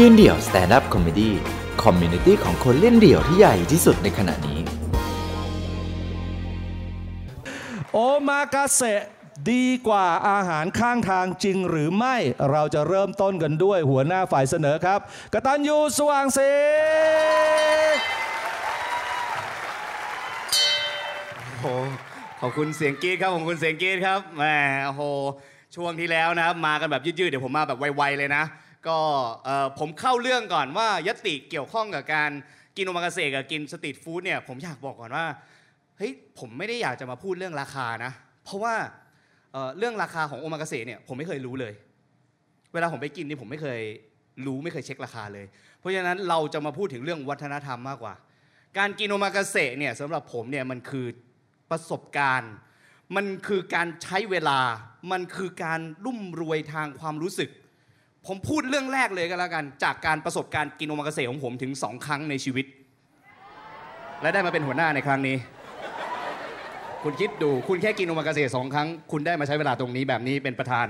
ยืนเดี่ยว stand-up comedy community ของคนเล่นเดี่ยวที่ใหญ่ที่สุดในขณะนี้ โอมากาเสะดีกว่าอาหารข้างทางจริงหรือไม่ เราจะเริ่มต้นกันด้วยหัวหน้าฝ่ายเสนอครับ กตัญญูสว่างศรีโอ้โหขอบคุณเสียงกรี๊ดครับขอบคุณเสียงกรี๊ดครับแหมโอ้โหช่วงที่แล้วนะครับมากันแบบยืดๆเดี๋ยวผมมาแบบไวๆเลยนะ ก็ผมเข้าเรื่องก่อนว่ายติเกี่ยวข้องกับการกินโอมากาเสะกับกินสตรีทฟู้ดเนี่ยผมอยากบอกก่อนว่าเฮ้ยผมไม่ได้อยากจะมาพูดเรื่องราคานะ เพราะว่าเอ่อเรื่องราคาของโอมากาเสะเนี่ยผมไม่เคยรู้เลย เวลาผมไปกินนี่ผมไม่เคยรู้ไม่เคยเช็คราคาเลย เพราะฉะนั้นเราจะมาพูดถึงเรื่องวัฒนธรรมมากกว่า การกินโอมากาเสะเนี่ยสำหรับผมเนี่ยมันคือประสบการณ์ มันคือการใช้เวลา มันคือการรุ่มรวยทางความรู้สึก ผมพูดเรื่องแรกเลยก็แล้วกัน จากการประสบการณ์กินโอมากาเสะของผมถึงสองครั้งในชีวิต และได้มาเป็นหัวหน้าในครั้งนี้ คุณคิดดูคุณแค่กินโอมากาเสะสองครั้ง คุณได้มาใช้เวลาตรงนี้แบบนี้เป็นประธาน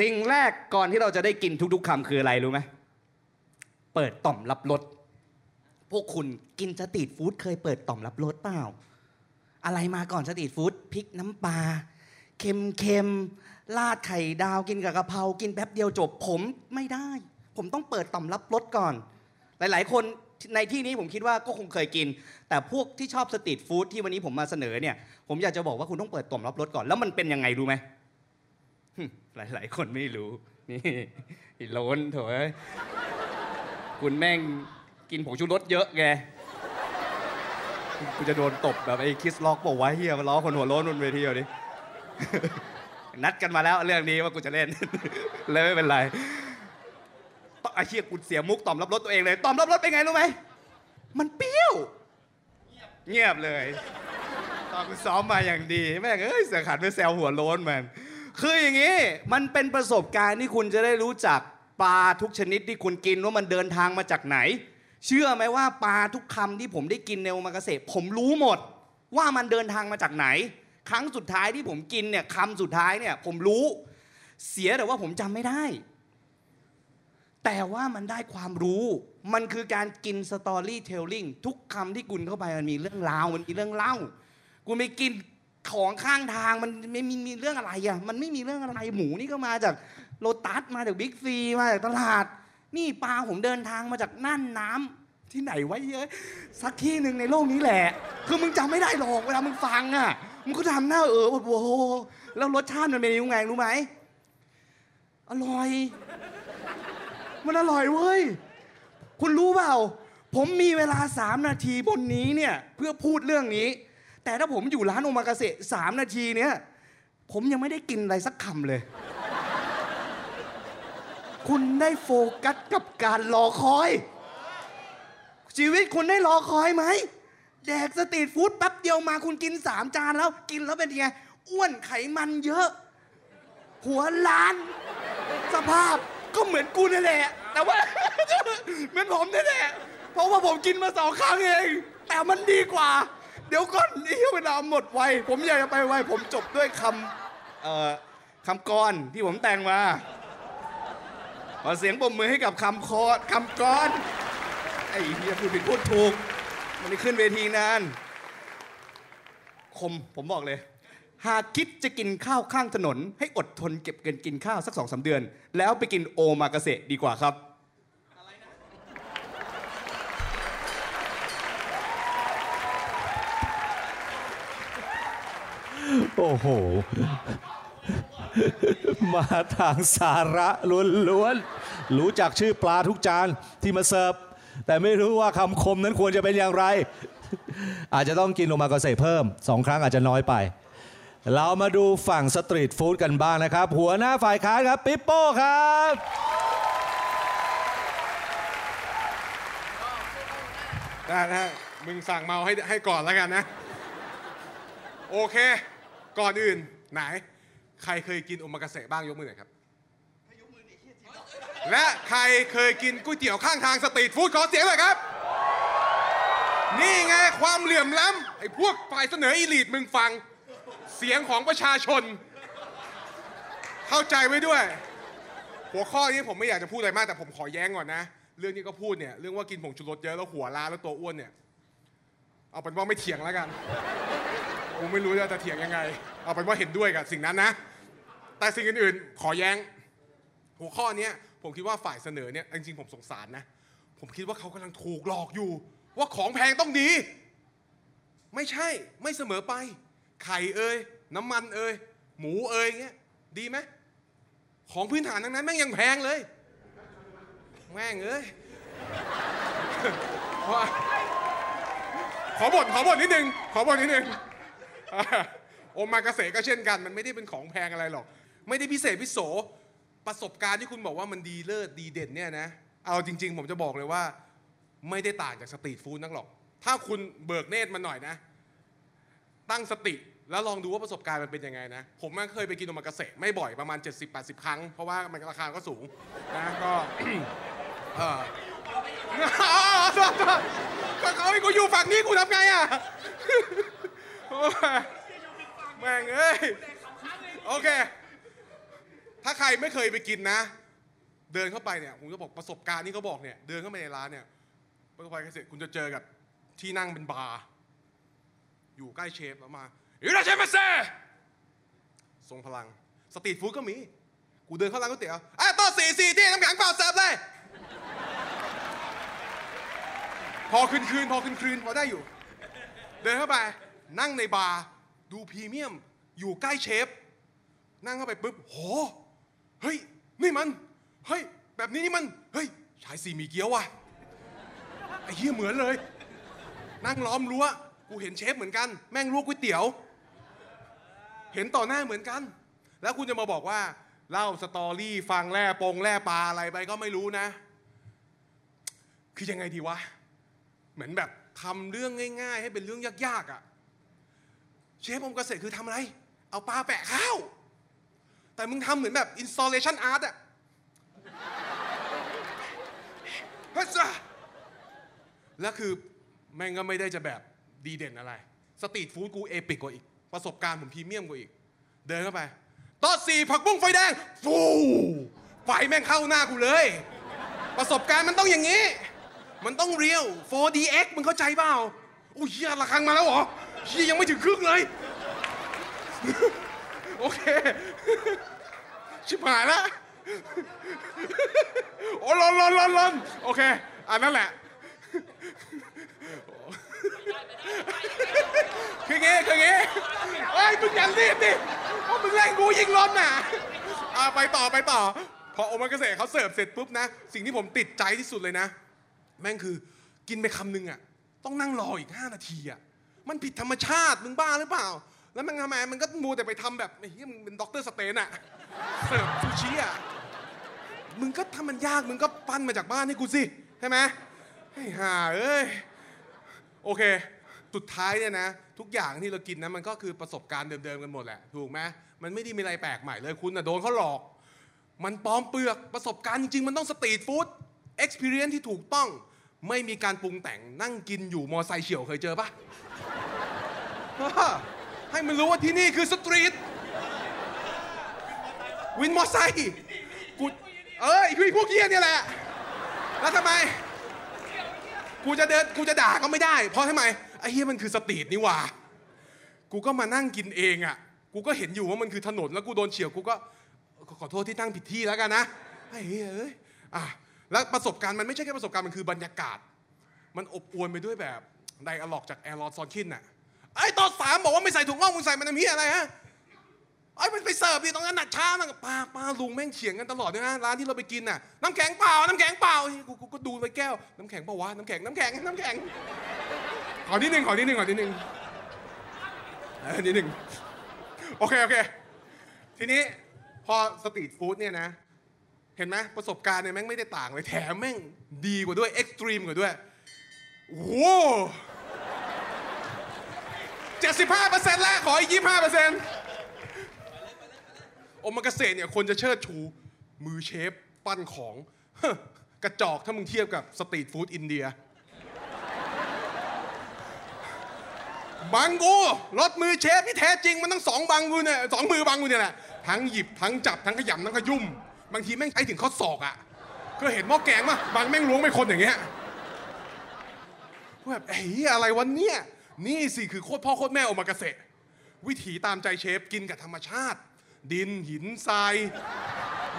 สิ่งแรกก่อนที่เราจะได้กินทุกๆคำคืออะไรรู้ไหมเปิดต่อมรับรสพวกคุณกินสตรีทฟู้ดเคยเปิดต่อมรับรสเปล่า อะไรมาก่อนสตรีทฟู้ดพริกน้ำปลาเค็มเค็มๆ ราดไข่ดาวกินกับกะเพรากินแป๊บเดียวจบผมไม่ได้ ผมต้องเปิดต่อมรับรสก่อน หลายๆ คนในที่นี้ผมคิดว่าก็คงเคยกิน แต่พวกที่ชอบสตรีทฟู้ดที่วันนี้ผมมาเสนอเนี่ย ผมอยากจะบอกว่าคุณต้องเปิดต่อมรับรสก่อนแล้วมันเป็นยังไงรู้ไหมหึหลาย ๆ คนไม่รู้นี่ไอ้โลนโถอ้ยคุณแม่งกินผงชูรสเยอะไงกูจะโดนตบแบบไอ้คิสล็อกบอกว่าเฮียมาล้อคนหัวโล้นบนเวทีเอาดิ นัดกันมาแล้วเรื่องนี้ว่ากูจะเล่น เลยไม่เป็นไรต้องไอ้เฮียกูเสียมุกตอมรับรสตัวเองเลยตอมรับรสเป็นไงรู้ไหมมันเปรี้ยว เงียบเลย ตอนกูซ้อมมาอย่างดี แม่งเอ้ยเสือขันไปแซวหัวโล้นมัน คืออย่างนี้ มันเป็นประสบการณ์ที่คุณจะได้รู้จักปลาทุกชนิดที่คุณกินว่ามันเดินทางมาจากไหน เชื่อไหมว่าปลาทุกคำที่ผมได้กินในโอมากาเสะผมรู้หมด ว่ามันเดินทางมาจากไหน ครั้งสุดท้ายที่ผมกินเนี่ยคำสุดท้ายเนี่ยผมรู้เสียแต่ว่าผมจำไม่ได้ แต่ว่ามันได้ความรู้ มันคือการกิน storytelling ทุกคำที่กินเข้าไปมันมีเรื่องราวมันมีเรื่องเล่ากูไม่กินของข้างทางมันไม่มีมีเรื่องอะไรอะมันไม่มีเรื่องอะไรหมูนี่ก็มาจากโลตัสมาจากบิ๊กซีมาจากตลาด นี่ปลาผมเดินทางมาจากน่านน้ำที่ไหนไวะเยอะสักที่หนึ่งในโลกนี้แหละ คือมึงจำไม่ได้หรอกเวลามึงฟังอะ มึงก็ทำหน้าเออโอ้โหแล้วรสชาติมันเป็นยังไงรู้ไหมอร่อย มันอร่อยเว้ย คุณรู้เปล่า ผมมีเวลาสามนาทีบนนี้เนี่ยเพื่อพูดเรื่องนี้ แต่ถ้าผมอยู่ร้านโอมากาเสะสามนาทีเนี่ย ผมยังไม่ได้กินอะไรสักคำเลย คุณได้โฟกัสกับการรอคอย ชีวิตคุณได้รอคอยไหม แดกสตรีทฟู้ดแป๊บเดียวมาคุณกินสามจานแล้วกินแล้วเป็นยังไง อ้วนไขมันเยอะ หัวล้าน สภาพก็เหมือนกูนั่นแหละ แต่ว่า เหมือนผมนั่นแหละเพราะว่าผมกินมาสองครั้งเอง แต่มันดีกว่า เดี๋ยวก่อนนี่เวลาหมดไว ผมอยากจะไปไว ผมจบด้วยคำเอ่อคำกรที่ผมแต่งมา ขอเสียงปรบมือให้กับคำคอคำกรไอ้เฮียพูดผิดพูดถูก มันได้ขึ้นเวทีนานคมผมบอกเลย หากคิดจะกินข้าวข้างถนน ให้อดทนเก็บเงินกินข้าวสักสองสาเดือน แล้วไปกินโอมากาเสะดีกว่าครับโอ้โห มาทางสาระล้วนๆ รู้จักชื่อปลาทุกจานที่มาเสิร์ฟ แต่ไม่รู้ว่าคำคมนั้นควรจะเป็นอย่างไร อาจจะต้องกินโอมากาเสะเพิ่มสองครั้งอาจจะน้อยไป เรามาดูฝั่งสตรีทฟู้ดกันบ้างนะครับ หัวหน้าฝ่ายค้านครับ ปิปโป้ครับ ได้นะมึงสั่งเมาให้ให้ก่อนแล้วกันนะ โอเค ก่อนอื่นไหน ใครเคยกินโอมากาเสะบ้างยกมือหน่อยครับ และใครเคยกินก๋วยเตี๋ยวข้างทางสตรีทฟู้ดขอเสียงหน่อยครับ นี่ไงความเหลื่อมล้ำไอ้พวกฝ่ายเสนออีลีทมึงฟัง เสียงของประชาชน เข้าใจไว้ด้วย หัวข้อนี้ผมไม่อยากจะพูดอะไรมากแต่ผมขอแย้งก่อนนะ เรื่องที่ก็พูดเนี่ยเรื่องว่ากินผงชูรสเยอะแล้วหัวล้าแล้วตัวอ้วนเนี่ยเอาเป็นว่าไม่เถียงแล้วกันผมไม่รู้จะเถียงยังไง เอาเป็นว่าเห็นด้วยกับสิ่งนั้นนะ แต่สิ่งอื่นๆ ขอแย้ง หัวข้อนี้ ผมคิดว่าฝ่ายเสนอเนี่ยจริงๆผมสงสารนะ ผมคิดว่าเขากำลังถูกหลอกอยู่ ว่าของแพงต้องดี ไม่ใช่ไม่เสมอไป ไข่เอ่ยน้ำมันเอ่ยหมูเอ่ยเงี้ยดีไหมของพื้นฐานทั้งนั้นแม่งยังแพงเลย แม่งเอ้ยขอบ่นขอบ่นนิดนึง ขอบ่นนิดนึงโอมากาเสะก็เช่นกัน มันไม่ได้เป็นของแพงอะไรหรอก ไม่ได้พิเศษพิโส ประสบการณ์ที่คุณบอกว่ามันดีเลิศดีเด่นเนี่ยนะเอาจริง ๆ ผมจะบอกเลยว่า ไม่ได้ต่างจากสตรีทฟู้ดนักหรอก ถ้าคุณเบิกเนตรมาหน่อยนะ ตั้งสติแล้วลองดูว่าประสบการณ์มันเป็นยังไงนะ ผมมันเคยไปกินโอมากาเสะไม่บ่อยประมาณ 70-80 ครั้ง เพราะว่ามันราคาก็สูงนะก็เออก็เขาให้กูอยู่ฝั่งนี้กูทำไงอะโอ้แม่งเอ้ยโอเค ถ้าใครไม่เคยไปกินนะ เดินเข้าไปเนี่ยผมจะบอกประสบการณ์ที่เขาบอกเนี่ยเดินเข้าไปในร้านเนี่ยประสบการณ์เสร็จคุณจะเจอกับที่นั่งเป็นบาร์อยู่ใกล้เชฟแล้วมา いらっしゃいませ ทรงพลัง street food ก็มี กูเดินเข้าร้านก๋วยเตี๋ยวอะโต๊ะสี่สี่ที่น้ำแข็งเปล่าเสิร์ฟเลยพอคืนคืนพอคืนคืนพอได้อยู่ เดินเข้าไป นั่งในบาร์ดูพรีเมียม อยู่ใกล้เชฟ นั่งเข้าไปปุ๊บโห เฮ้ย นี่มัน เฮ้ย แบบนี้นี่มัน เฮ้ย ชายสี่มีเกี๊ยวว่ะ ไอ้เหี้ยเหมือนเลย นั่งล้อมรั้ว กูเห็นเชฟเหมือนกัน แม่งลวกก๋วยเตี๋ยว เห็นต่อหน้าเหมือนกัน แล้วคุณจะมาบอกว่า เล่าสตอรี่ฟังแร่ปงแร่ปลาอะไรไปก็ไม่รู้นะ คือยังไงดีวะ เหมือนแบบทำเรื่องง่าย ๆ ให้เป็นเรื่องยากๆอะ่ะ เชฟอมเกษตรคือทำอะไร เอาปลาแปะข้าว แต่มึงทำเหมือนแบบ installation art อะเฮ้ยจ้ะแล้วคือแม่งก็ไม่ได้จะแบบดีเด่นอะไร สตรีทฟู้ดกูเอปิกกว่าอีก ประสบการณ์ผมพรีเมียมกว่าอีก เดินเข้าไปโต๊ะสี่ผักบุ้งไฟแดงฟู่ไฟแม่งเข้าหน้ากูเลย ประสบการณ์มันต้องอย่างนี้ มันต้องเรียว 4DX มึงเข้าใจเปล่าโอ้ยเฮียระฆังมาแล้วเหรอเฮียยังไม่ถึงครึ่งเลย โอเค ชิบหายแล้วโอ้ลนลนลนลนโอเค อันนั้นแหละคืองี้คืองี้เฮ้ยมึงอย่ารีบดิเพราะมึงแรงกูยิงลนน่ะอ่าไปต่อไปต่อ พอโอมากาเสะเขาเสิร์ฟเสร็จปุ๊บนะ สิ่งที่ผมติดใจที่สุดเลยนะ แม่งคือกินไปคำหนึงอะ ต้องนั่งรออีก 5 นาทีอะ มันผิดธรรมชาติมึงบ้าหรือเปล่า แล้วมันทำไมมันก็มัวแต่ไปทำแบบไอ้เหี้ยมึงเป็น Doctor Strange อะเสิร์ฟซูชิอะมึงก็ทำมันยากมึงก็ปั้นมาจากบ้านให้กูสิใช่ไหมไอ้ห่าเอ้ยโอเค สุดท้ายเนี่ยนะ ทุกอย่างที่เรากินนะมันก็คือประสบการณ์เดิมๆกันหมดแหละถูกไหมมันไม่ได้มีอะไรแปลกใหม่เลยคุณนะโดนเขาหลอก มันปลอมเปลือกประสบการณ์จริงๆมันต้อง street food experience ที่ถูกต้องไม่มีการปรุงแต่งนั่งกินอยู่มอไซค์เฉี่ยวเคยเจอปะ ให้มันรู้ว่าที่นี่คือ street วินมอไซค์กูเอ้ยไอ้พวกเฮียเนี่ยแหละ แล้วทำไม กูจะเดินกูจะด่าก็ไม่ได้ เพราะทำไมไอ้เฮียมันคือ street นี่หว่า กูก็มานั่งกินเองอะ กูก็เห็นอยู่ว่ามันคือถนนแล้วกูโดนเฉี่ยวกูก็ขอโทษที่นั่งผิดที่แล้วกันนะไอ้เฮ้ยเอ้ยอะแล้วประสบการณ์มันไม่ใช่แค่ประสบการณ์มันคือบรรยากาศ มันอบอวลไปด้วยแบบ dialogue จาก Aaron Sorkin น่ะ ไอ้โต๊ะสามบอกว่าไม่ใส่ถั่วงอกมึงใส่มันทำเหี้ยอะไรฮะไอ้มันไปเสิร์ฟดิตรงนั้นนักช้ามันป้าป้าลุงแม่งเถียงกันตลอดเลยนะร้านที่เราไปกินน่ะน้ำแข็งเปล่าน้ำแข็งเปล่ากูกูก็ดูไปแก้วน้ำแข็งเปล่าวะน้ำแข็งน้ำแข็งน้ำแข็งขอนิดนึ่งขอนิดนึ่งขอนิดนึ่งนิหนึ่งโอเคโอเค ทีนี้พอสตรีทฟู้ดเนี่ยนะ เห็นไหมประสบการณ์เนี่ยแม่งไม่ได้ต่างเลยแถมแม่งดีกว่าด้วยเอ็กซ์ตรีมกว่าด้วยโว้ จ็ดสิบห้าเปอร์เซ็นต์แรกขออีก 25%โอมากาเตะเนี่ยคนจะเชิดชู มือเชฟปั้นของกระจอกถ้ามึงเทียบกับสตรีทฟู้ดอินเดีย บังกูรถมือเชฟที่แท้จริง มันต้องสองบังกูเนี่ยสองมือบังกูเนี่ยแหละ ทั้งหยิบ ทั้งจับ ทั้งขยำทั้งขยุ่ม บางทีแม่งใช้ถึงข้อศอกอะเคยเห็นหม้อแกงป่ะบางแม่งล้วงไปคนอย่างเงี้ยแบบไอ้อะไรวันเนี้ย นี่สิคือโคตรพ่อโคตรแม่โอมากาเสะวิถีตามใจเชฟกินกับธรรมชาติ ดินหินทราย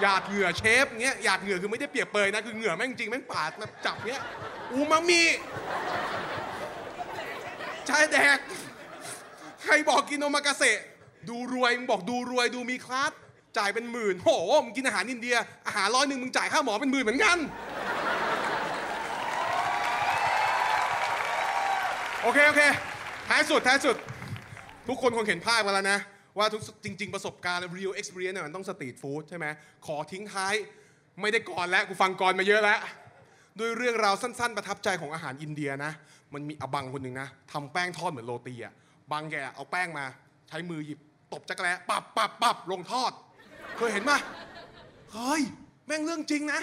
หยาดเหงื่อเชฟเงี้ยหยาดเหงื่อคือไม่ได้เปียกเปยนะคือเหงื่อแม่งจริงแม่งปาดมาจับเงี้ยอูมามิชายแดก ใครบอกกินโอมากาเสะดูรวยมึงบอกดูรวยดูมีคลาสจ่ายเป็นหมื่นโหมึงกินอาหารอินเดีย อาหารร้อยหนึ่งมึงจ่ายค่าหมอเป็นหมื่นเหมือนกัน โอเค โอเค ท้ายสุด ท้ายสุด ทุกคนคงเห็นภาพกันแล้วนะ ว่าทุกจริง ๆ ประสบการณ์ real experience เนี่ยมันต้องสตรีทฟู้ดใช่ไหมขอทิ้งท้ายไม่ได้ก่อนแล้ว กูฟังก่อนมาเยอะแล้ว ด้วยเรื่องราวสั้น ๆ ประทับใจของอาหารอินเดียนะ มันมีอบังคนหนึ่งนะทำแป้งทอดเหมือนโรตีอะบังแกเอาแป้งมาใช้มือหยิบตบจักรแล้ปับปับปับลงทอด เคยเห็นปะเฮ้ย แม่งเรื่องจริงนะ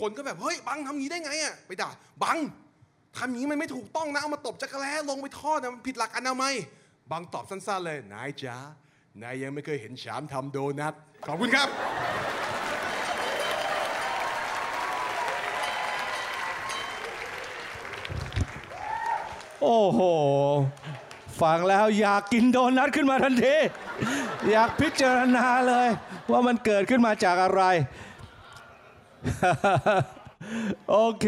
คนก็แบบ เฮ้ย บังทำงี้ได้ไงอะไปด่า บัง ทำอย่างนี้มันไม่ถูกต้องนะเอามาตบจักรแล้ลงไปทอดนะมันผิดหลักอนามัยบางตอบสั้นๆเลยนายจ๋านายยังไม่เคยเห็นฉามทำโดนัทขอบคุณครับ โอ้โหฟังแล้วอยากกินโดนัทขึ้นมาทันทีอยากพิจารณาเลย ว่ามันเกิดขึ้นมาจากอะไร โอเค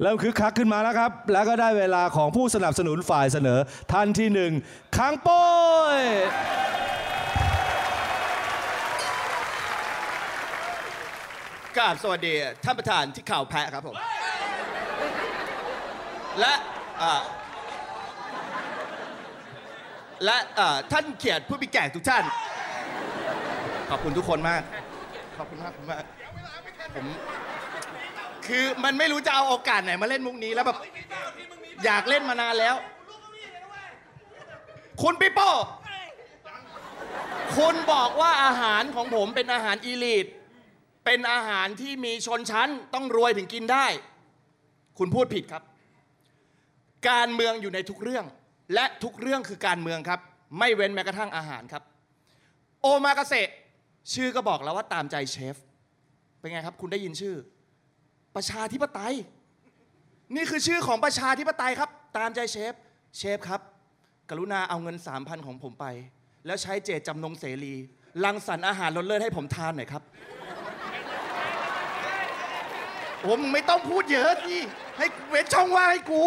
เริ่มคึกคักขึ้นมาแล้วครับ แล้วก็ได้เวลาของผู้สนับสนุนฝ่ายเสนอ ท่านที่หนึ่งค้างโป้ย กราบสวัสดีท่านประธานที่ข่าวแพะครับผม และอ่าและอ่าท่านเขียรติผู้มีแก่ทุกท่าน ขอบคุณทุกคนมาก ขอบคุณมากขอบคุณมากผม คือมันไม่รู้จะเอาโอกาสไหนมาเล่นมุกนี้แล้วแบบอยากเล่นมานานแล้ว คุณปิโป้คุณบอกว่าอาหารของผมเป็นอาหารอีลีทเป็นอาหารที่มีชนชั้นต้องรวยถึงกินได้ คุณพูดผิดครับ การเมืองอยู่ในทุกเรื่อง และทุกเรื่องคือการเมืองครับ ไม่เว้นแม้กระทั่งอาหารครับ โอมากาเสะชื่อก็บอกแล้วว่าตามใจเชฟ เป็นไงครับ คุณได้ยินชื่อ ประชาธิปไตย นี่คือชื่อของประชาธิปไตยครับ ตามใจเชฟ เชฟครับ กรุณาเอาเงิน 3,000 ของผมไป แล้วใช้เจตจำนงเสรีรังสรรค์อาหารรสเลิศให้ผมทานหน่อยครับผมไม่ต้องพูดเยอะสิให้เว้นช่องว่างให้กู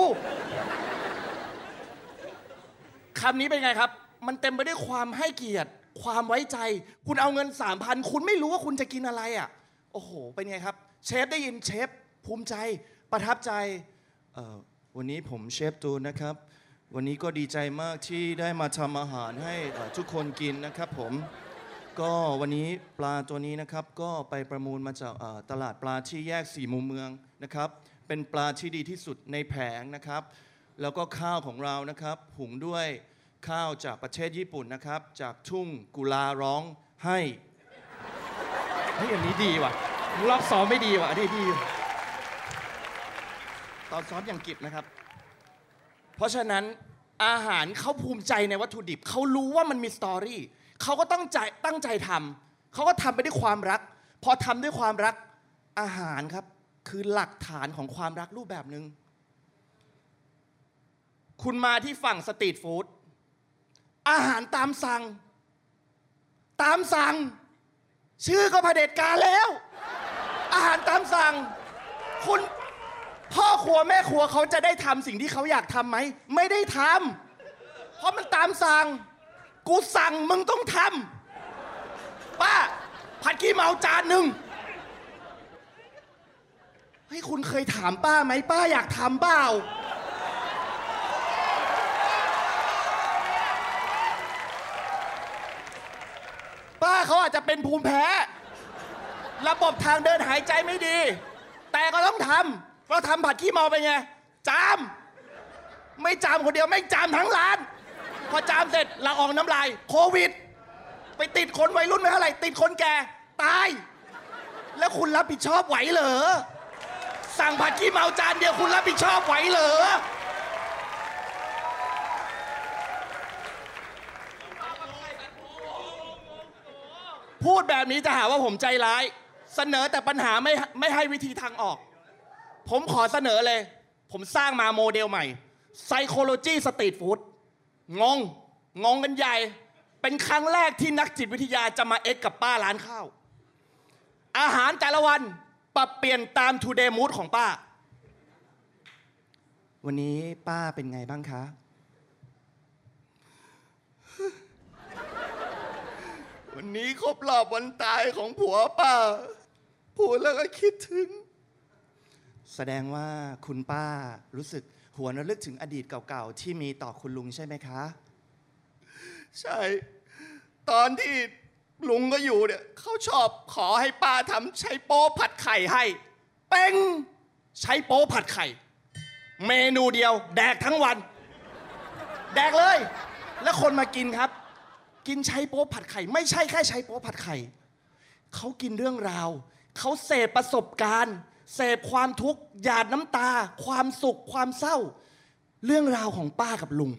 คำนี้เป็นไงครับ มันเต็มไปด้วยความให้เกียรติ ความไว้ใจ คุณเอาเงินสามพันคุณไม่รู้ว่าคุณจะกินอะไรอะ โอ้โห เป็นไงครับ เชฟได้ยินเชฟภูมิใจประทับใจวันนี้ผมเชฟตูนนะครับ วันนี้ก็ดีใจมากที่ได้มาทำอาหารให้ทุกคนกินนะครับผมก็วันนี้ปลาตัวนี้นะครับก็ไปประมูลมาจากตลาดปลาที่แยกสี่มุมเมืองนะครับ เป็นปลาที่ดีที่สุดในแผงนะครับ แล้วก็ข้าวของเรานะครับ หุงด้วยข้าวจากประเทศญี่ปุ่นนะครับ จากทุ่งกุลาร้องให้เฮ้ยอันนี้ดีว่ะ รอบซ้อมไม่ดีว่ะอันนี้ดีว่ะตอนซ้อมอย่างกิบนะครับ เพราะฉะนั้นอาหารเขาภูมิใจในวัตถุดิบเขารู้ว่ามันมีสตอรี่เขาก็ต้องใจตั้งใจทำเขาก็ทำไปด้วยความรัก พอทำด้วยความรักอาหารครับ คือหลักฐานของความรักรูปแบบหนึง่งคุณมาที่ฝั่งสตรีทฟู้ดอาหารตามสั่ง ตามสั่ง ชื่อก็เผด็จการแล้ว อาหารตามสั่ง คุณพ่อครัวแม่ครัวเขาจะได้ทำสิ่งที่เขาอยากทำไหม ไม่ได้ทำเพราะมันตามสั่ง กูสั่งมึงต้องทำป้า ผัดขี้เมาจานหนึ่งเฮ้คุณเคยถามป้าไหมป้าอยากทำเปล่า ป้าเขาอาจจะเป็นภูมิแพ้ ระบบทางเดินหายใจไม่ดี แต่ก็ต้องทำเพราะทำผัดขี้เมาไปไง จาม ไม่จามคนเดียวไม่จามทั้งร้าน พอจามเสร็จละอองน้ำลายโควิด ไปติดคนวัยรุ่นไม่เท่าไหร่ติดคนแก่ตาย แล้วคุณรับผิดชอบไหวเหรอ สั่งผัดขี้เมาจานเดียวคุณรับผิดชอบไหวเหรอ พูดแบบนี้จะหาว่าผมใจร้าย เสนอแต่ปัญหาไม่ไม่ให้วิธีทางออก ผมขอเสนอเลย ผมสร้างมาโมเดลใหม่ Psychology Street Food งง งงกันใหญ่ เป็นครั้งแรกที่นักจิตวิทยาจะมาเอ็กกับป้าร้านข้าว อาหารแต่ละวันปรับเปลี่ยนตาม Today Mood ของป้า วันนี้ป้าเป็นไงบ้างคะ วันนี้ครบรอบวันตายของผัวป้าพูดแล้วก็คิดถึง แสดงว่าคุณป้ารู้สึกหวนระลึกถึงอดีตเก่าๆ ที่มีต่อคุณลุงใช่ไหมคะ ใช่ ตอนที่ลุงก็อยู่เนี่ยเขาชอบขอให้ป้าทำใช้โป๊ผัดไข่ให้เป้งใช้โป๊ผัดไข่ เมนูเดียว แดกทั้งวัน แดกเลย แล้วคนมากินครับ กินใช้โป๊ผัดไข่ ไม่ใช่แค่ใช้โป๊ผัดไข่เขากินเรื่องราวเขาเสพประสบการณ์เสพความทุกข์หยาดน้ำตา ความสุขความเศร้า เรื่องราวของป้ากับลุง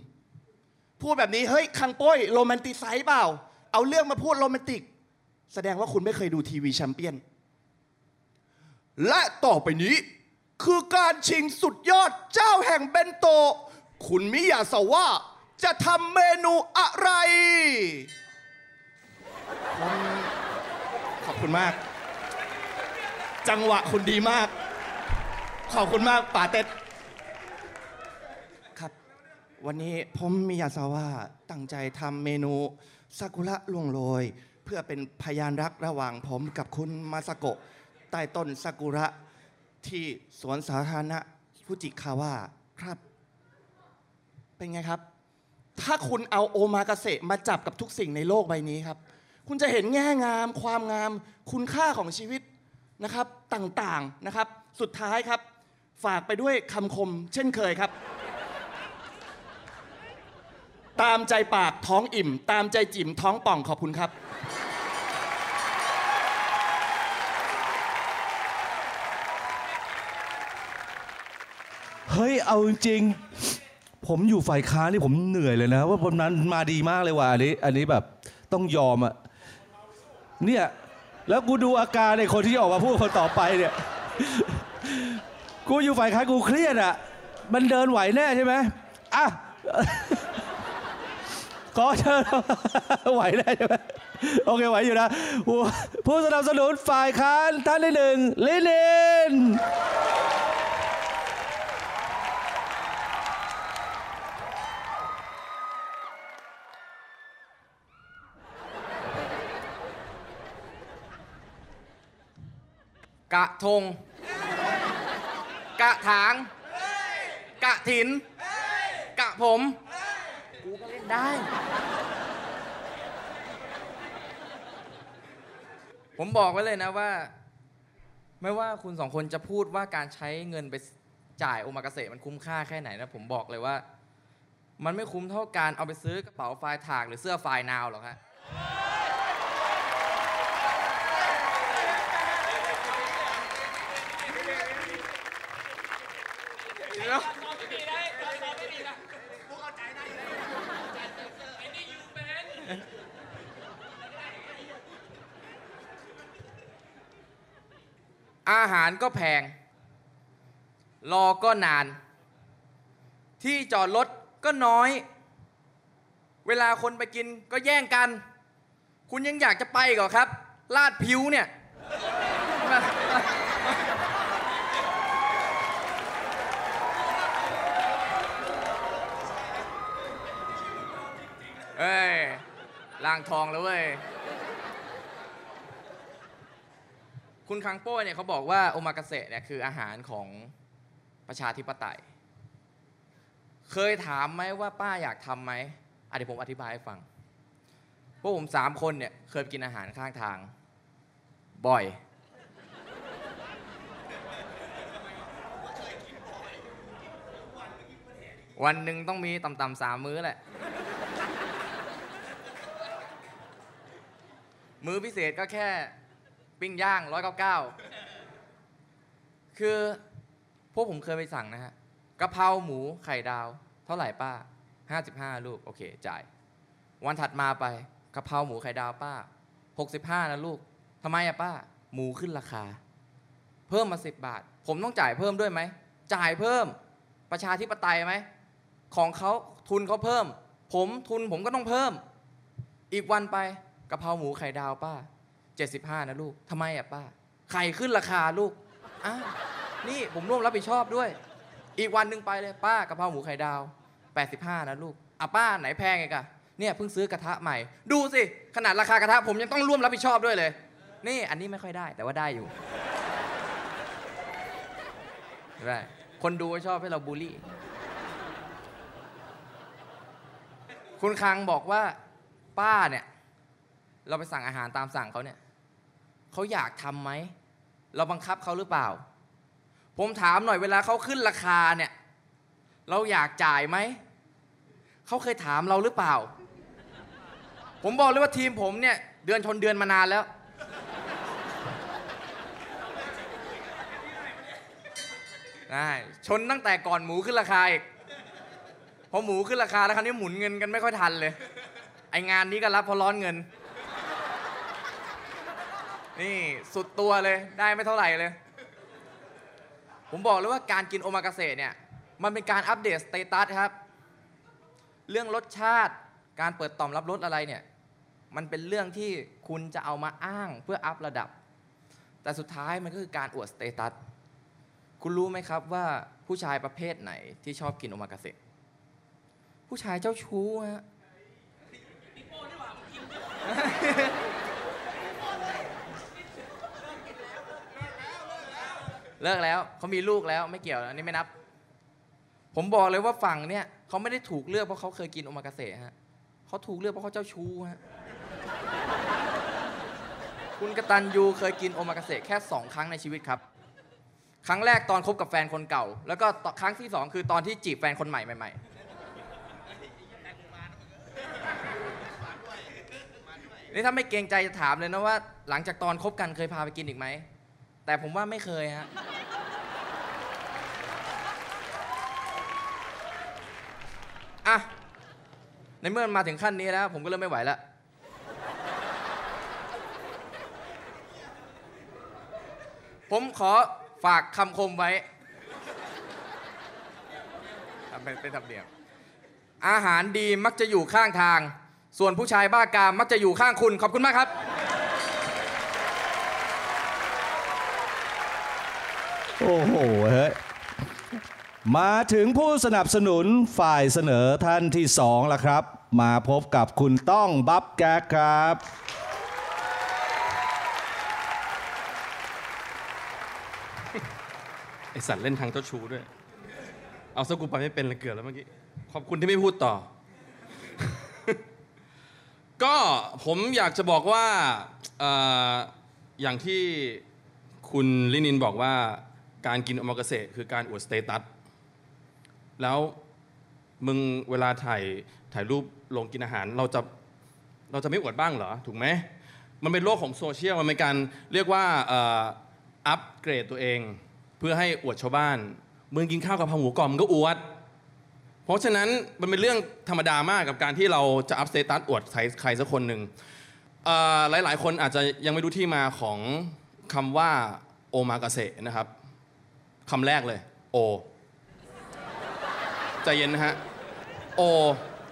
พูดแบบนี้เฮ้ยคังโป้ยโรแมนติไซส์เปล่า เอาเรื่องมาพูดโรแมนติก แสดงว่าคุณไม่เคยดูทีวีแชมเปี้ยน และต่อไปนี้ คือการชิงสุดยอดเจ้าแห่งเบนโต คุณมิยาสาว่า จะทำเมนูอะไรผมขอบคุณมาก จังหวะคุณดีมาก ขอบคุณมากป่าเต็ด ครับ วันนี้ผมมิยาซาว่าตั้งใจทำเมนูซากุระล่วงโรย เพื่อเป็นพยานรักระหว่างผมกับคุณมาสโกะใต้ต้นซากุระที่สวนสาธารณะฟุจิคาวะครับ เป็นไงครับ ถ้าคุณเอาโอมากาเสะมาจับกับทุกสิ่งในโลกใบนี้ครับ คุณจะเห็นแง่งาม ความงาม คุณค่าของชีวิตนะครับต่างๆนะครับ สุดท้ายครับ ฝากไปด้วยคำคม เช่นเคยครับ ตามใจปากท้องอิ่ม ตามใจจิ๋มท้องป่องขอบคุณครับเฮ้ย เอาจริง ผมอยู่ฝ่ายค้านนี่ผมเหนื่อยเลยนะ ว่าผมนั้นมาดีมากเลยว่ะอันนี้ อันนี้แบบต้องยอมอะเนี่ยแล้วกูดูอาการในคนที่ออกมาพูดคนต่อไปเนี่ย กูอยู่ฝ่ายค้านกูเครียดอะมันเดินไหวแน่ใช่ไหมอะขอเชิญไหวแน่ใช่ไหมโอเคไหวอยู่นะผู้ผู้สนับสนุนฝ่ายค้านท่านที่หนึ่งลินิน กะทงกะถางกะถินกะผม กูก็เล่นได้ ผมบอกไว้เลยนะว่า ไม่ว่าคุณสองคนจะพูดว่าการใช้เงินไปจ่ายโอมากาเสะมันคุ้มค่าแค่ไหนนะ ผมบอกเลยว่า มันไม่คุ้มเท่าการเอาไปซื้อกระเป๋าไฟล์ถากหรือเสื้อไฟล์นาวหรอกฮะ อาหารก็แพง รอก็นาน ที่จอดรถก็น้อย เวลาคนไปกินก็แย่งกัน คุณยังอยากจะไปอีกเหรอครับ ลาดผิวเนี่ย เอ้ยล่างทองแล้วเว้ย คุณคังโป้เนี่ยเขาบอกว่าโอมากาเสะเนี่ยคืออาหารของประชาธิปไตย เคยถามไหมว่าป้าอยากทำไหมอะเดี๋ยวผมอธิบายให้ฟัง พวกผมสามคนเนี่ยเคยไปกินอาหารข้างทาง บ่อย วันหนึ่งต้องมีต่ำๆสามมื้อแหละ มื้อพิเศษก็แค่ปิ้งย่างร้อยเก้าเก้าคือพวกผมเคยไปสั่งนะฮะกะเพราหมูไข่ดาว เท่าไหร่ป้าห้าสิบห้าลูกโอเคจ่าย วันถัดมาไปกะเพราหมูไข่ดาวป้าหกสิบห้านะลูกทำไมอะป้าหหมูขึ้นราคา เพิ่มมาสิบบาท ผมต้องจ่ายเพิ่มด้วยไหมจ่ายเพิ่มประชาธิปไตยไหมของเขาทุนเขาเพิ่ม ผมทุนผมก็ต้องเพิ่ม อีกวันไป กะเพราหมูไข่ดาวป้า 75 นะลูกทำไมอะป้า ไข่ขึ้นราคาลูกอ้าวนี่ผมร่วมรับผิดชอบด้วย อีกวันหนึ่งไปเลยป้ากะเพราหมูไข่ดาว 85 นะลูกอะป้าไหนแพงอีกะเนี่ยเพิ่งซื้อกระทะใหม่ ดูสิ ขนาดราคากระทะผมยังต้องร่วมรับผิดชอบด้วยเลย นี่อันนี้ไม่ค่อยได้แต่ว่าได้อยู่ได้คนดูก็ชอบให้เราบูลลี่ คุณคังบอกว่าป้าเนี่ย เราไปสั่งอาหารตามสั่งเขาเนี่ยเขาอยากทำไหม เราบังคับเขาหรือเปล่า ผมถามหน่อยเวลาเขาขึ้นราคาเนี่ย เราอยากจ่ายไหม เขาเคยถามเราหรือเปล่า ผมบอกเลยว่าทีมผมเนี่ยเดือนชนเดือนมานานแล้วได้ชนตั้งแต่ก่อนหมูขึ้นราคาอีกพอหมูขึ้นราคาแล้วคราวนี้หมุนเงินกันไม่ค่อยทันเลย ไองานนี้ก็รับเพราะร้อนเงิน นี่สุดตัวเลยได้ไม่เท่าไหร่เลย ผมบอกเลยว่าการกินโอมากาเสะเนี่ยมันเป็นการ update status ครับ เรื่องรสชาติการเปิดต่อมรับรสอะไรเนี่ย มันเป็นเรื่องที่คุณจะเอามาอ้างเพื่อ up ระดับ แต่สุดท้ายมันก็คือการอวด status คุณรู้ไหมครับว่าผู้ชายประเภทไหนที่ชอบกินโอมากาเสะผู้ชายเจ้าชู้ฮะ เลิกแล้วเขามีลูกแล้วไม่เกี่ยวอันนี้ไม่นับ ผมบอกเลยว่าฝั่งเนี่ยเขาไม่ได้ถูกเลือกเพราะเขาเคยกินโอมากาเสะฮะเขาถูกเลือกเพราะเขาเจ้าชู้ฮะคุณกตันยูเคยกินโอมากาเสะแค่สองครั้งในชีวิตครับ ครั้งแรกตอนคบกับแฟนคนเก่า แล้วก็ครั้งที่สองคือตอนที่จีบแฟนคนใหม่ใหม่นี่ถ้าไม่เกรงใจจะถามเลยนะว่า หลังจากตอนคบกันเคยพาไปกินอีกไหม แต่ผมว่าไม่เคยฮะอะในเมื่อมันมาถึงขั้นนี้แล้ว ผมก็เริ่มไม่ไหวแล้วผมขอฝากคำคมไว้ทำเป็นเป็นธรรมเนียมอาหารดีมักจะอยู่ข้างทาง ส่วนผู้ชายบ้ากามมักจะอยู่ข้างคุณ ขอบคุณมากครับ โอ้โหเฮ้ยมาถึงผู้สนับสนุนฝ่ายเสนอท่านที่สองแล้วครับ มาพบกับคุณต้องบับแก๊กครับ ไอสัตว์เล่นทางเจ้าชู้ด้วย เอาสกูไปไม่เป็นเลยเกือบแล้วเมื่อกี้ ขอบคุณที่ไม่พูดต่อ ก็ผมอยากจะบอกว่าเอ่ออย่างที่คุณลินินบอกว่า การกินโอมากาเสะคือการอวด status แล้วมึงเวลาถ่ายถ่ายรูปลงกินอาหาร เราจะเราจะไม่อวดบ้างเหรอ ถูกไหม มันเป็นโลกของโซเชียล มันเป็นการเรียกว่าอัปเกรดตัวเอง เพื่อให้อวดชาวบ้าน มึงกินข้าวกะเพราหมูกรอบมึงก็อวด เพราะฉะนั้นมันเป็นเรื่องธรรมดามากกับการที่เราจะ up status อวดใครใครสักคนหนึ่งเอ่อหลายคนอาจจะยังไม่รู้ที่มาของคำว่าโอมากาเสะนะครับ คำแรกเลย โอใจเย็นนะฮะ โอ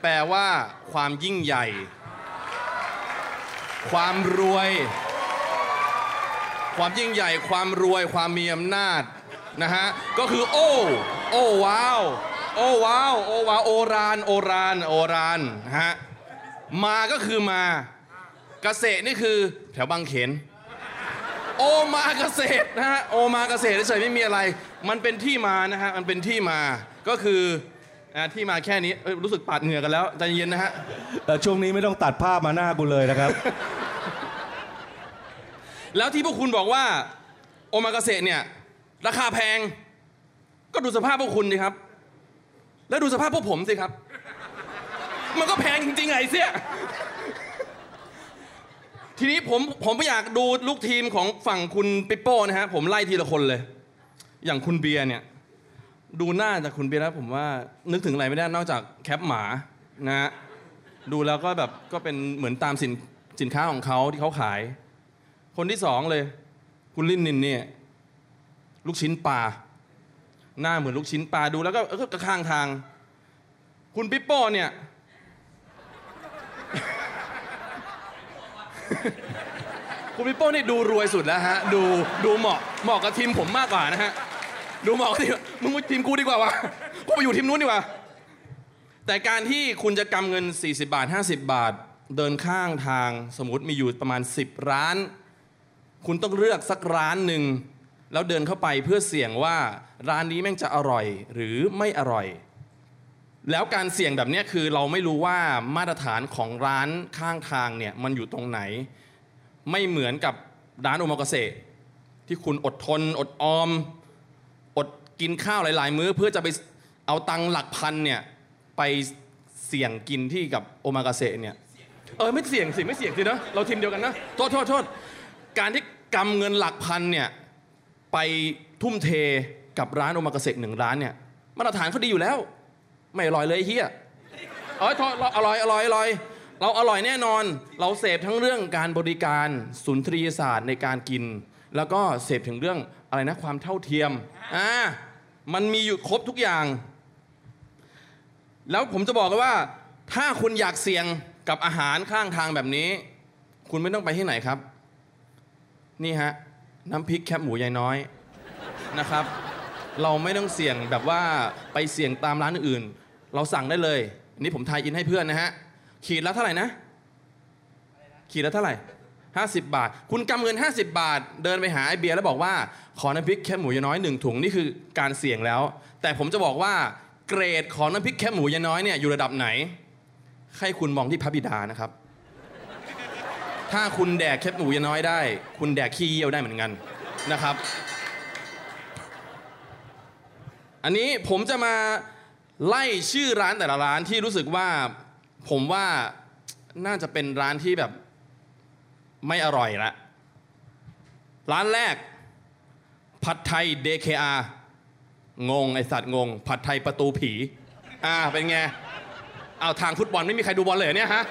แปลว่า ความยิ่งใหญ่ ความรวย ความยิ่งใหญ่ ความรวย ความมีอำนาจนะฮะ ก็คือ โอ้โอ้ว้าว โอ้ว้าว โอ้ว้าว โอราน โอราน โอรานนะฮะ มาก็คือมา เกษตรนี่คือ แถวบางเขน โอมาเกษตรนะฮะโอมาเกษตรเฉยๆไม่มีอะไร มันเป็นที่มานะฮะมันเป็นที่มาก็คืออ่าที่มาแค่นี้เอ้ยรู้สึกปาดเหงื่อกันแล้วใจเย็นนะฮะ แต่ช่วงนี้ไม่ต้องตัดภาพมาหน้ากูเลยนะครับ แล้วที่พวกคุณบอกว่า โอมากาเสะเนี่ย ราคาแพง ก็ดูสภาพพวกคุณสิครับ แล้วดูสภาพพวกผมสิครับ มันก็แพงจริงๆไงเสีย ทีนี้ผมผมไม่อยากดูลูกทีมของฝั่งคุณปิปโป้นะฮะผมไล่ทีละคนเลย อย่างคุณเบียร์เนี่ย ดูหน้าจากคุณเบียร์แล้วผมว่านึกถึงอะไรไม่ได้นอกจากแคปหมานะฮะดูแล้วก็แบบก็เป็นเหมือนตามสินสินค้าของเขาที่เขาขาย คนที่สองเลย คุณลินนินเนี่ยลูกชิ้นปลาหน้าเหมือนลูกชิ้นปลาดูแล้วก็ก็ข้างทาง คุณปิปโป้เนี่ย คุณปิปโป้นี่ดูรวยสุดแล้วฮะ ดูดูเหมาะเหมาะกับทีมผมมากกว่านะฮะ ดูเหมาะกับทีมมึงมาทีมกูดีกว่าวะกูไปอยู่ทีมนู้นดีกว่า แต่การที่คุณจะกำเงิน 40 บาท 50 บาท เดินข้างทางสมมติมีอยู่ประมาณ 10 ร้าน คุณต้องเลือกสักร้านหนึ่ง แล้วเดินเข้าไปเพื่อเสี่ยงว่าร้านนี้แม่งจะอร่อยหรือไม่อร่อย แล้วการเสี่ยงแบบนี้คือเราไม่รู้ว่ามาตรฐานของร้านข้างทางเนี่ยมันอยู่ตรงไหน ไม่เหมือนกับร้านโอมากาเสะที่คุณอดทน อดออม อดกินข้าวหลาย ๆ มื้อเพื่อจะไปเอาตังค์หลักพันเนี่ยไปเสี่ยงกินที่กับโอมากาเสะเนี่ยเออไม่เสี่ยงสิไม่เสี่ยงสินะเราทีมเดียวกันนะโทษโทษโทษการที่กำเงินหลักพันเนี่ยไปทุ่มเทกับร้านโอมากาเสะหนึ่งร้านเนี่ยมาตรฐานเขาดีอยู่แล้ว ไม่อร่อยเลยเฮียเอยอร่อยอร่อยอร่อย เราอร่อยแน่นอน เราเสพทั้งเรื่องการบริการสุนทรียศาสตร์ในการกิน แล้วก็เสพถึงเรื่องอะไรนะความเท่าเทียมอ่ามันมีอยู่ครบทุกอย่าง แล้วผมจะบอกเลยว่า ถ้าคุณอยากเสี่ยงกับอาหารข้างทางแบบนี้ คุณไม่ต้องไปที่ไหนครับ นี่ฮะ น้ำพริกแคบหมูยายน้อยนะครับ เราไม่ต้องเสี่ยงแบบว่าไปเสี่ยงตามร้านอื่น เราสั่งได้เลยอันนี้ผมทายอินให้เพื่อนนะฮะขีดละเท่าไหร่นะ ขีดละเท่าไหร่ 50 บาท คุณกำเงิน 50 บาท เดินไปหาไอเบียร์แล้วบอกว่า ขอน้ำพริกแคบหมูยาน้อยหนึ่งถุงนี่คือการเสี่ยงแล้ว แต่ผมจะบอกว่าเกรดของน้ำพริกแคบหมูยาน้อยเนี่ยอยู่ระดับไหน ให้คุณมองที่พระบิดานะครับ ถ้าคุณแดกแคบหมูยายน้อยได้ คุณแดกขี้เยี่ยวได้เหมือนกันนะครับ อันนี้ผมจะมา ไล่ชื่อร้านแต่ละร้านที่รู้สึกว่าผมว่าน่าจะเป็นร้านที่แบบไม่อร่อยละ ร้านแรก ผัดไทย DKR งง ไอสัตว์งง ผัดไทยประตูผี อ่า เป็นไง เอาทางฟุตบอลไม่มีใครดูบอลเลยเนี่ยฮะ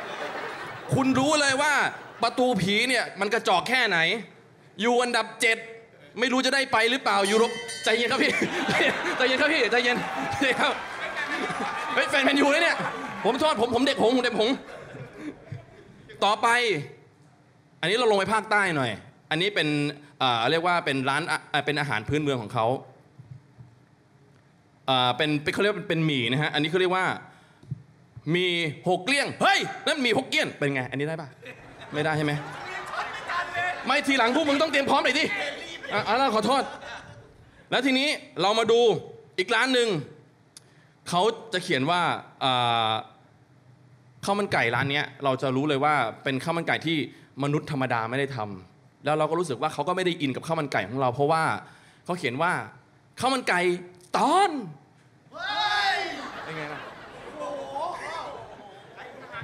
คุณรู้เลยว่าประตูผีเนี่ย มันกระจอกแค่ไหน อยู่อันดับเจ็ดไม่รู้จะได้ไปหรือเปล่ายูโรใจเย็นครับพี่ใจเย็นครับพี่ใจเย็นใจเย็นครับ เฮ้ยแฟนแมนยูเลยเนี่ย ผมโทษผมผมเด็กผมผมเด็กผมต่อไป อันนี้เราลงไปภาคใต้หน่อย อันนี้เป็นเอ่อเรียกว่าเป็นร้านอะเอ่อเป็นอาหารพื้นเมืองของเขาเอ่อเป็นเป็นเขาเรียกว่าเป็นหมี่นะฮะ อันนี้เขาเรียกว่ามีหกเกลี้ยง เฮ้ย นั่นมีหกเกลี้ยง เป็นไง อันนี้ได้ปะไม่ได้ใช่ไหม ไม่ทีหลังพวกมึงต้องเตรียมพร้อมหน่อยดิอะอะแล้วขอโทษ แล้วทีนี้เรามาดูอีกร้านหนึ่ง เขาจะเขียนว่าข้าวมันไก่ร้านนี้เราจะรู้เลยว่าเป็นข้าวมันไก่ที่มนุษย์ธรรมดาไม่ได้ทำแล้วเราก็รู้สึกว่าเขาก็ไม่ได้อินกับข้าวมันไก่ของเรา เพราะว่าเขาเขียนว่าข้าวมันไก่ตอนเป็นไงล่ะ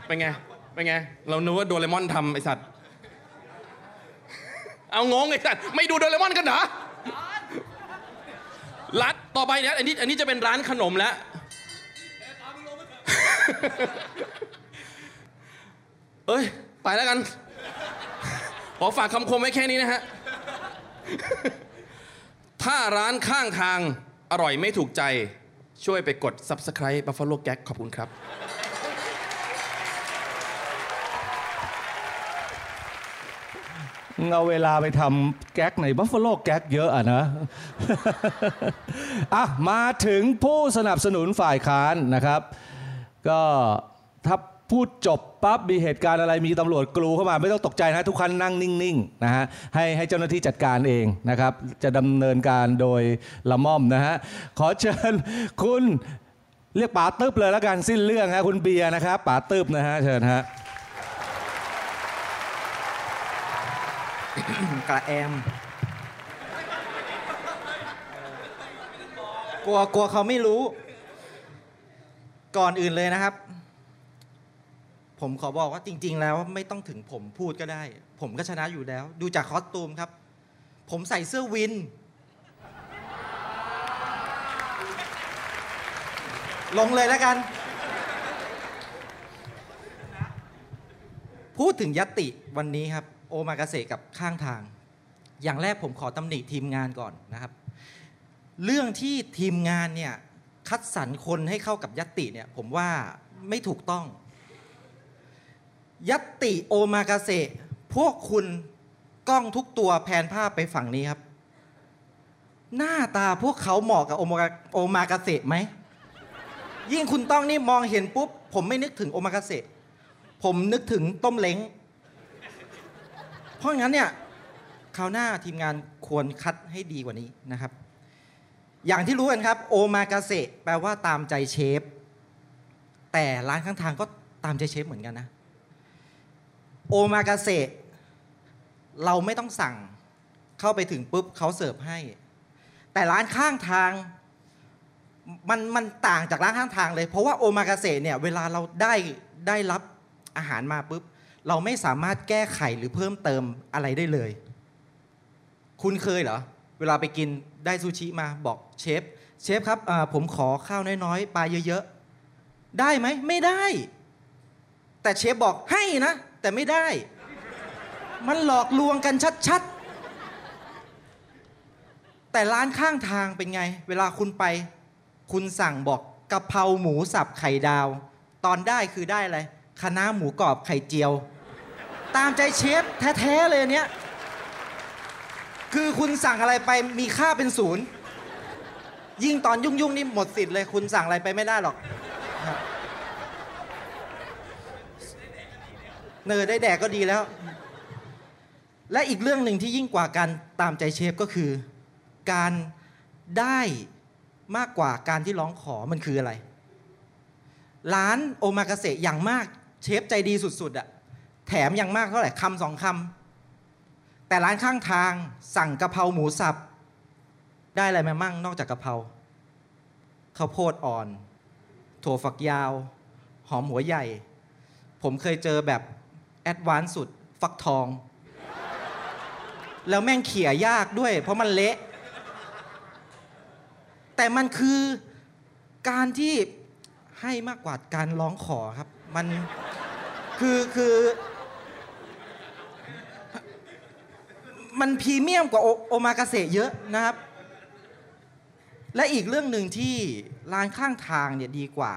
เป็นไงเป็นไง เรานึกว่าโดเรมอนทำไอสัตว์ เอางงไอสัตว์ไม่ดูโดเรมอนกันเหรอร้านต่อไปเนี่ยอันนี้อันนี้จะเป็นร้านขนมแล้ว เอ้ย ไปแล้วกัน ขอฝากคำคมไว้แค่นี้นะฮะ ถ้าร้านข้างทางอร่อยไม่ถูกใจ ช่วยไปกด Subscribe Buffalo Gag ขอบคุณครับเอาเวลาไปทำแก๊กในบัฟฟ a โลแก๊กเยอะอะนะอะมาถึงผู้สนับสนุนฝ่ายค้านนะครับ ก็ถ้าพูดจบปั๊บมีเหตุการณ์อะไรมีตำรวจกลูเข้ามาไม่ต้องตกใจนะทุกคนนั่งนิ่งๆนะฮะให้ให้เจ้าหน้าที่จัดการเองนะครับ จะดำเนินการโดยละม่อมนะฮะขอเชิญคุณเรียกป๋าตึบเลยแล้วกันสิ้นเรื่องฮะคุณเบียร์นะครับป๋าตึบนะฮะเชิญฮะกระแอมกลัวกลัวเขาไม่รู้ ก่อนอื่นเลยนะครับ ผมขอบอกว่าจริง ๆ แล้วไม่ต้องถึงผมพูดก็ได้ ผมก็ชนะอยู่แล้ว ดูจากคอสตูมครับ ผมใส่เสื้อวิน ลงเลยแล้วกัน พูดถึงยติวันนี้ครับ โอมากาเสกับข้างทาง อย่างแรกผมขอตำหนิทีมงานก่อนนะครับ เรื่องที่ทีมงานเนี่ย คัดสรรคนให้เข้ากับยัตติเนี่ยผมว่าไม่ถูกต้อง ยัตติโอมากาเสะพวกคุณกล้องทุกตัวแผนภาพไปฝั่งนี้ครับ หน้าตาพวกเขาเหมาะกับโอมากาโอมากาเสะไหม ยิ่งคุณต้องนี่มองเห็นปุ๊บ ผมไม่นึกถึงโอมากาเสะผมนึกถึงต้มเล้ง เพราะงั้นเนี่ยคราวหน้าทีมงานควรคัดให้ดีกว่านี้นะครับ อย่างที่รู้กันครับโอมากาเสแปลว่าตามใจเชฟ แต่ร้านข้างทางก็ตามใจเชฟเหมือนกันนะ โอมากาเสเราไม่ต้องสั่งเข้าไปถึงปุ๊บเขาเสิร์ฟให้ แต่ร้านข้างทางมันมันต่างจากร้านข้างทางเลย เพราะว่าโอมากาเสเนี่ยเวลาเราได้ได้รับอาหารมาปุ๊บเราไม่สามารถแก้ไขหรือเพิ่มเติมอะไรได้เลย คุณเคยเหรอ เวลาไปกินได้ซูชิมาบอกเชฟเชฟครับผมขอข้าวน้อยๆปลาเยอะๆ ได้ไหมไม่ได้ แต่เชฟบอกให้นะ แต่ไม่ได้ มันหลอกลวงกันชัดๆ แต่ร้านข้างทางเป็นไง เวลาคุณไป คุณสั่งบอกกะเพราหมูสับไข่ดาว ตอนได้คือได้อะไรคะน้าหมูกรอบไข่เจียว ตามใจเชฟแท้ๆเลยเนี้ย คือคุณสั่งอะไรไปมีค่าเป็นศูนย์ ยิ่งตอนยุ่งๆนี่หมดสิทธิ์เลย คุณสั่งอะไรไปไม่ได้หรอกเนอได้แดกก็ดีแล้ว และอีกเรื่องหนึ่งที่ยิ่งกว่าการตามใจเชฟก็คือ การได้มากกว่าการที่ร้องขอมันคืออะไร ร้านโอมากาเสะอย่างมากเชฟใจดีสุดๆอะแถมอย่างมากเท่าไหร่คำสองคำ แต่ร้านข้างทางสั่งกะเพราหมูสับ ได้อะไรมามั่งนอกจากกะเพราข้าวโพดอ่อน ถั่วฝักยาว หอมหัวใหญ่ ผมเคยเจอแบบ advance สุด ฟักทอง แล้วแม่งเขี่ยยากด้วย เพราะมันเละ แต่มันคือการที่ให้มากกว่าการร้องขอครับ มันคือคือ มันพรีเมียมกว่าโอโอมากาเสะเยอะนะครับ และอีกเรื่องหนึ่งที่ร้านข้างทางเนี่ยดีกว่า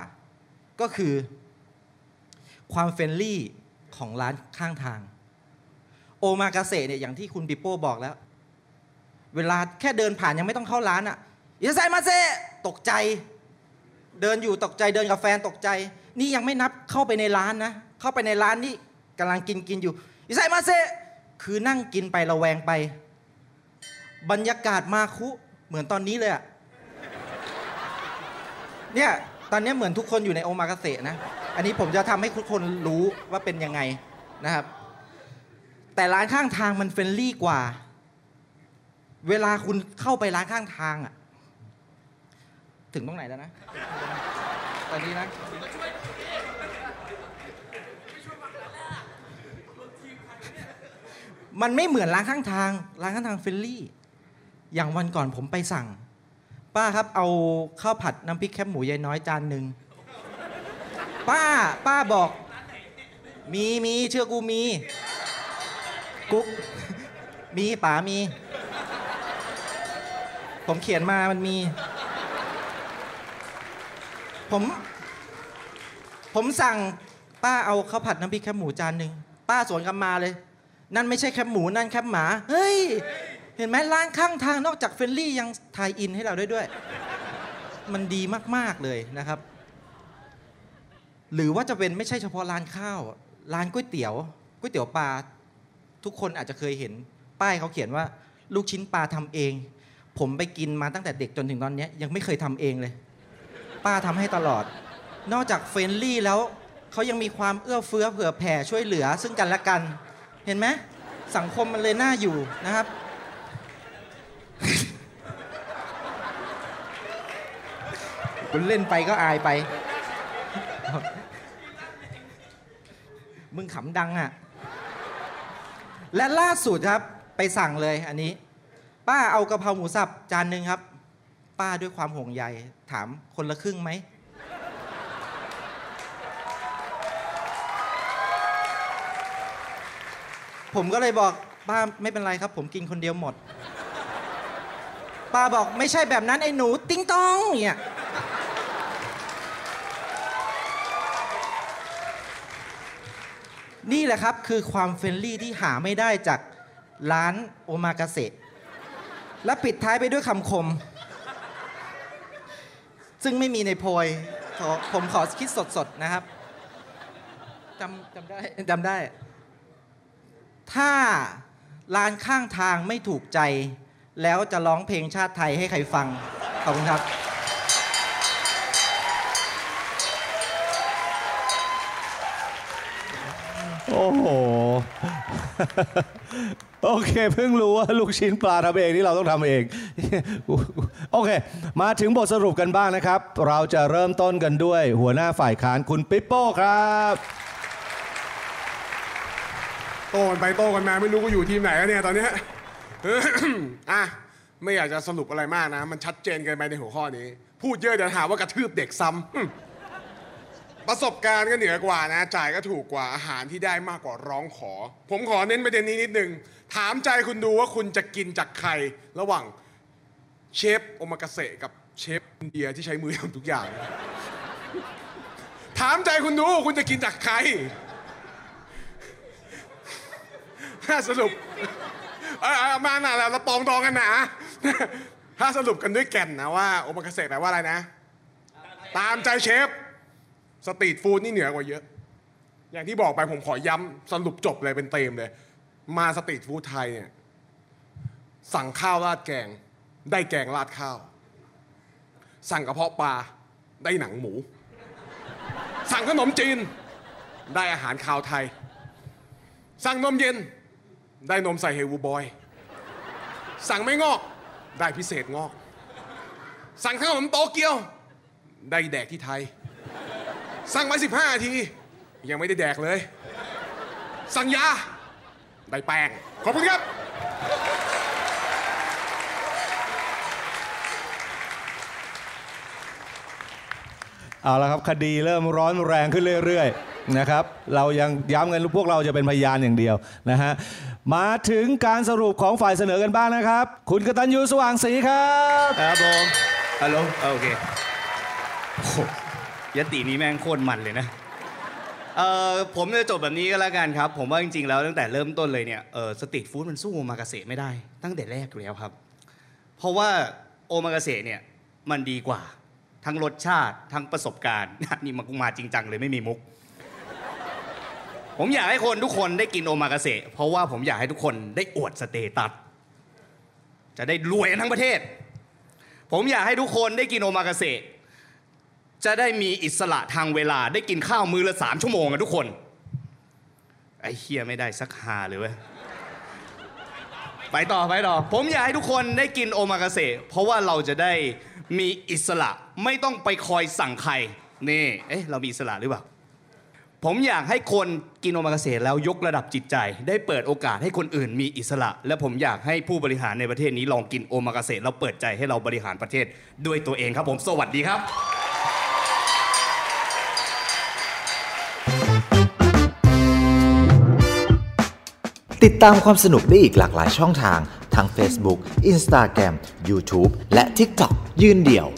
ก็คือความ friendly ของร้านข้างทาง โอมากาเสะเนี่ยอย่างที่คุณปิโป้บอกแล้ว เวลาแค่เดินผ่านยังไม่ต้องเข้าร้านอะいらっしゃいませ ตกใจ เดินอยู่ตกใจเดินกับแฟนตกใจ นี่ยังไม่นับเข้าไปในร้านนะ เข้าไปในร้านนี่กำลังกินกินอยู่いらっしゃいませ คือนั่งกินไประแวงไป บรรยากาศมาคุเหมือนตอนนี้เลยอะเนี่ยตอนนี้เหมือนทุกคนอยู่ในโอมากาเสะนะ อันนี้ผมจะทำให้ทุกคนรู้ว่าเป็นยังไงนะครับ แต่ร้านข้างทางมัน friendly กว่า เวลาคุณเข้าไปร้านข้างทางอะถึงตรงไหนแล้วนะ ตอนนี้นะ มันไม่เหมือนร้านข้างทาง ร้านข้างทางเฟรนลี่ อย่างวันก่อนผมไปสั่ง ป้าครับเอาข้าวผัดน้ำพริกแคบหมูยายน้อยจานหนึ่งป้าป้าบอก มีมีเชื่อกูมีกุ๊กมีป๋ามี ผมเขียนมามันมี ผม ผมสั่งป้าเอาข้าวผัดน้ำพริกแคบหมูจานหนึ่งป้าสวนกลับมาเลย นั่นไม่ใช่แคบหมูนั่นแคบหมา เฮ้ย เห็นไหมร้านข้างทางนอกจากเฟรนลี่ยังทายอินให้เราได้ด้วย มันดีมากๆเลยนะครับ หรือว่าจะเป็นไม่ใช่เฉพาะร้านข้าว ร้านก๋วยเตี๋ยวก๋วยเตี๋ยวปลาทุกคนอาจจะเคยเห็น ป้ายเขาเขียนว่า ลูกชิ้นปลาทำเอง ผมไปกินมาตั้งแต่เด็กจนถึงตอนนี้ยังไม่เคยทำเองเลย ป้าทำให้ตลอด นอกจากเฟรนลี่แล้วเขายังมีความเอื้อเฟื้อเผื่อแผ่ช่วยเหลือซึ่งกันและกัน เห็นไหมสังคมมันเลยน่าอยู่นะครับ คุณเล่นไปก็อายไป มึงขำดังอะ และล่าสุดครับ ไปสั่งเลยอันนี้ ป้าเอากะเพราหมูสับจานหนึ่งครับ ป้าด้วยความห่วงใยถามคนละครึ่งไหม ผมก็เลยบอกป้าไม่เป็นไรครับ ผมกินคนเดียวหมด ป้าบอกไม่ใช่แบบนั้นไอ้หนู ติ้งต้องเนี่ยนี่แหละครับคือความ friendly ที่หาไม่ได้จากร้านโอมากาเสะและปิดท้ายไปด้วยคำคม ซึ่งไม่มีในโพยขอผมขอคิดสดๆนะครับจำจำได้จำได้ ถ้าร้านข้างทางไม่ถูกใจ แล้วจะร้องเพลงชาติไทยให้ใครฟัง ขอบคุณครับ โอ้โห โอเคเพิ่งรู้ว่าลูกชิ้นปลาทำเองนี่เราต้องทำเอง โอเค มาถึงบทสรุปกันบ้างนะครับ เราจะเริ่มต้นกันด้วย หัวหน้าฝ่ายค้านคุณปิ๊ปโป้ครับ โตกันไปโตกันมาไม่รู้ก็อยู่ทีมไหนแล้วเนี่ยตอนเนี้ย อะไม่อยากจะสรุปอะไรมากนะ มันชัดเจนเกินไปในหัวข้อนี้ พูดเยอะเดี๋ยวหาว่ากระทืบเด็กซ้ำประสบการณ์ก็เหนือกว่านะ จ่ายก็ถูกกว่าอาหารที่ได้มากกว่าร้องขอ ผมขอเน้นประเด็นนี้นิดนึง ถามใจคุณดูว่าคุณจะกินจากใคร ระหว่างเชฟโอมากาเสะกับเชฟอินเดียที่ใช้มือทำทุกอย่าง ถามใจคุณดูคุณจะกินจากใคร ถ้า สรุปเอามาหน่ะเราปองดองกันนะถ้าสรุปกันด้วยแก่นนะว่าโอมากาเสะแปลว่าอะไรนะ ตามใจเชฟ สตรีทฟู้ดนี่เหนือกว่าเยอะ อย่างที่บอกไปผมขอย้ำสรุปจบเลยเป็นเต็มเลย มาสตรีทฟู้ดไทยเนี่ย สั่งข้าวราดแกง ได้แกงราดข้าว สั่งกระเพาะปลาได้หนังหมู สั่งขนมจีน ได้อาหารคาวไทย สั่งนมเย็น ได้นมใส่เฮวูบอย สั่งไม่งอก ได้พิเศษงอก สั่งขนมโตเกียว ได้แดกที่ไทย สั่งไว้15นาที ยังไม่ได้แดกเลย สั่งยา ได้แป้ง ขอบคุณครับ เอาละครับคดีเริ่มร้อนแรงขึ้นเรื่อย ๆ นะครับ เรายังย้ำกันพวกเราจะเป็นพยานอย่างเดียวนะฮะ มาถึงการสรุปของฝ่ายเสนอกันบ้างนะครับ คุณกตัญญูสว่างศรีครับครับผมฮัลโหลโอเคโอ้โหยตินี้แม่งโคตรมันเลยนะเอ่อผมจะจบแบบนี้ก็แล้วกันครับ ผมว่าจริงๆแล้วตั้งแต่เริ่มต้นเลยเนี่ยเออสตรีทฟู้ดมันสู้โอมากาเสะไม่ได้ ตั้งแต่แรกอยู่แล้วครับ เพราะว่าโอมากาเสะเนี่ยมันดีกว่า ทั้งรสชาติทั้งประสบการณ์นี่มันมาจริงจังเลยไม่มีมุก ผมอยากให้คนทุกคนได้กินโอมากาเสะเพราะว่าผมอยากให้ทุกคนได้อวดสเตตัสจะได้รวยทั้งประเทศ ผมอยากให้ทุกคนได้กินโอมากาเสะจะได้มีอิสระทางเวลาได้กินข้าวมือละสามชั่วโมงกันทุกคน ไอ้เฮียไม่ได้สักฮาเลยเว้ยไปต่อไปต่อ ผมอยากให้ทุกคนได้กินโอมากาเสะเพราะว่าเราจะได้มีอิสระไม่ต้องไปคอยสั่งใครนี่เอ๊ะเรามีอิสระหรือเปล่า ผมอยากให้คนกินโอมากาเสะแล้วยกระดับจิตใจ ได้เปิดโอกาสให้คนอื่นมีอิสระ และผมอยากให้ผู้บริหารในประเทศนี้ลองกินโอมากาเสะแล้วเปิดใจให้เราบริหารประเทศด้วยตัวเองครับผมสวัสดีครับติดตามความสนุกได้อีกหลากหลายช่องทาง ทั้ง Facebook, Instagram, YouTube และ TikTok ยืนเดี่ยว